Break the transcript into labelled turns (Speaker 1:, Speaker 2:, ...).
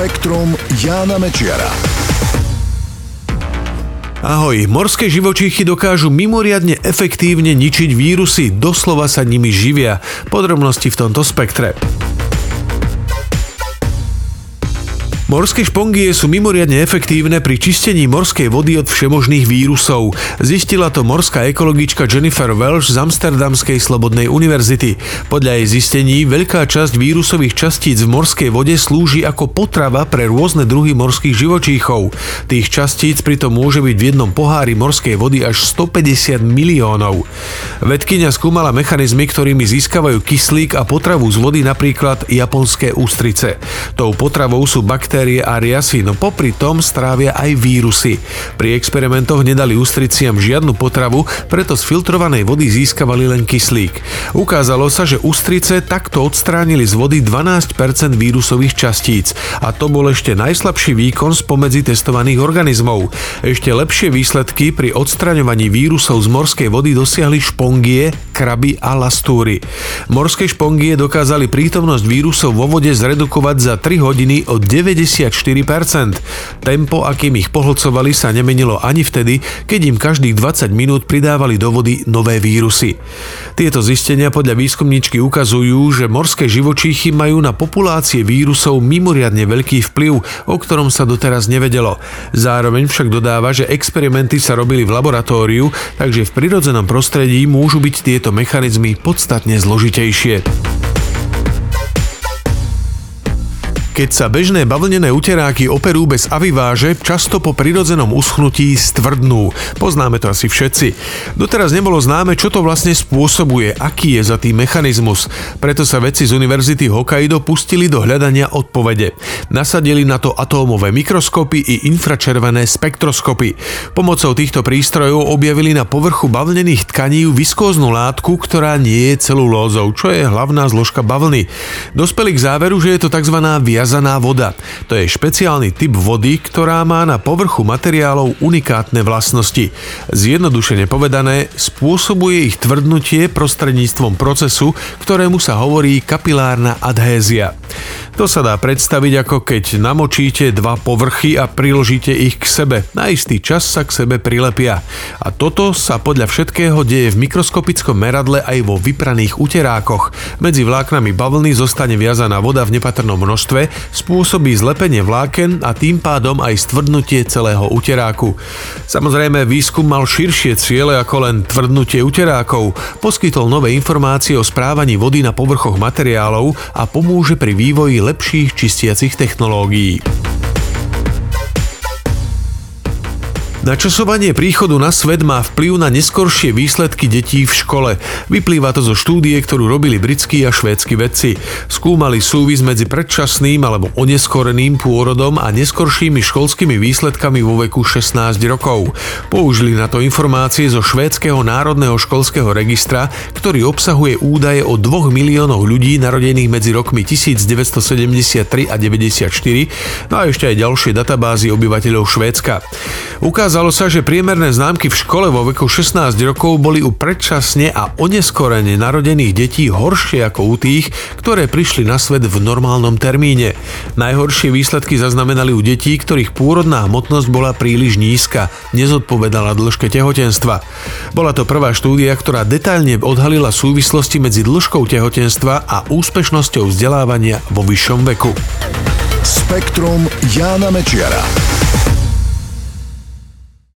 Speaker 1: Spektrum Jána Mečiara.
Speaker 2: Ahoj, morské živočíchy dokážu mimoriadne efektívne ničiť vírusy, doslova sa nimi živia. Podrobnosti v tomto spektre. Morské špongie sú mimoriadne efektívne pri čistení morskej vody od všemožných vírusov. Zistila to morská ekologička Jennifer Welsh z Amsterdamskej slobodnej univerzity. Podľa jej zistení veľká časť vírusových častíc v morskej vode slúži ako potrava pre rôzne druhy morských živočíchov. Tých častíc pritom môže byť v jednom pohári morskej vody až 150 miliónov. Vedkynia skúmala mechanizmy, ktorými získavajú kyslík a potravu z vody napríklad japonské ústrice. Tou potravou sú baktérie baktérie a riasy, no popri tom strávia aj vírusy. Pri experimentoch nedali ústriciam žiadnu potravu, preto z filtrovanej vody získavali len kyslík. Ukázalo sa, že ústrice takto odstránili z vody 12% vírusových častíc a to bol ešte najslabší výkon spomedzi testovaných organizmov. Ešte lepšie výsledky pri odstraňovaní vírusov z morskej vody dosiahli špongie, kraby a lastúry. Morské špongie dokázali prítomnosť vírusov vo vode zredukovať za 3 hodiny o 90 54%. Tempo, akým ich pohlcovali, sa nemenilo ani vtedy, keď im každých 20 minút pridávali do vody nové vírusy. Tieto zistenia podľa výskumníčky ukazujú, že morské živočíchy majú na populácie vírusov mimoriadne veľký vplyv, o ktorom sa doteraz nevedelo. Zároveň však dodáva, že experimenty sa robili v laboratóriu, takže v prirodzenom prostredí môžu byť tieto mechanizmy podstatne zložitejšie. Keď sa bežné bavlnené uteráky operú bez aviváže, často po prirodzenom uschnutí stvrdnú. Poznáme to asi všetci. Doteraz nebolo známe, čo to vlastne spôsobuje, aký je za tým mechanizmus. Preto sa vedci z Univerzity Hokkaido pustili do hľadania odpovede. Nasadili na to atómové mikroskopy i infračervené spektroskopy. Pomocou týchto prístrojov objavili na povrchu bavlnených tkaní viskóznu látku, ktorá nie je celulózou, čo je hlavná zložka bavlny. Dospeli k záveru, že je to tzv. viaz viazaná voda. To je špeciálny typ vody, ktorá má na povrchu materiálov unikátne vlastnosti. Zjednodušene povedané, spôsobuje ich tvrdnutie prostredníctvom procesu, ktorému sa hovorí kapilárna adhézia. To sa dá predstaviť ako keď namočíte dva povrchy a priložíte ich k sebe. Na istý čas sa k sebe prilepia. A toto sa podľa všetkého deje v mikroskopickom meradle aj vo vypraných uterákoch. Medzi vláknami bavlny zostane viazaná voda v nepatrnom množstve, spôsobí zlepenie vláken a tým pádom aj stvrdnutie celého uteráku. Samozrejme, výskum mal širšie ciele ako len tvrdnutie uterákov. Poskytol nové informácie o správaní vody na povrchoch materiálov a pomôže pri vývoji lepších čistiacich technológií. Načasovanie príchodu na svet má vplyv na neskoršie výsledky detí v škole. Vyplýva to zo štúdie, ktorú robili britskí a švédsky vedci. Skúmali súvis medzi predčasným alebo oneskoreným pôrodom a neskoršími školskými výsledkami vo veku 16 rokov. Použili na to informácie zo švédskeho národného školského registra, ktorý obsahuje údaje o 2 miliónoch ľudí narodených medzi rokmi 1973 a 94, no a ešte aj ďalšie databázy obyvateľov Švédska. Ukázali Ukázalo sa, že priemerné známky v škole vo veku 16 rokov boli u predčasne a oneskorene narodených detí horšie ako u tých, ktoré prišli na svet v normálnom termíne. Najhoršie výsledky zaznamenali u detí, ktorých pôrodná hmotnosť bola príliš nízka, nezodpovedala dĺžke tehotenstva. Bola to prvá štúdia, ktorá detailne odhalila súvislosti medzi dĺžkou tehotenstva a úspešnosťou vzdelávania vo vyššom veku.
Speaker 1: Spektrum Jána Mečiara.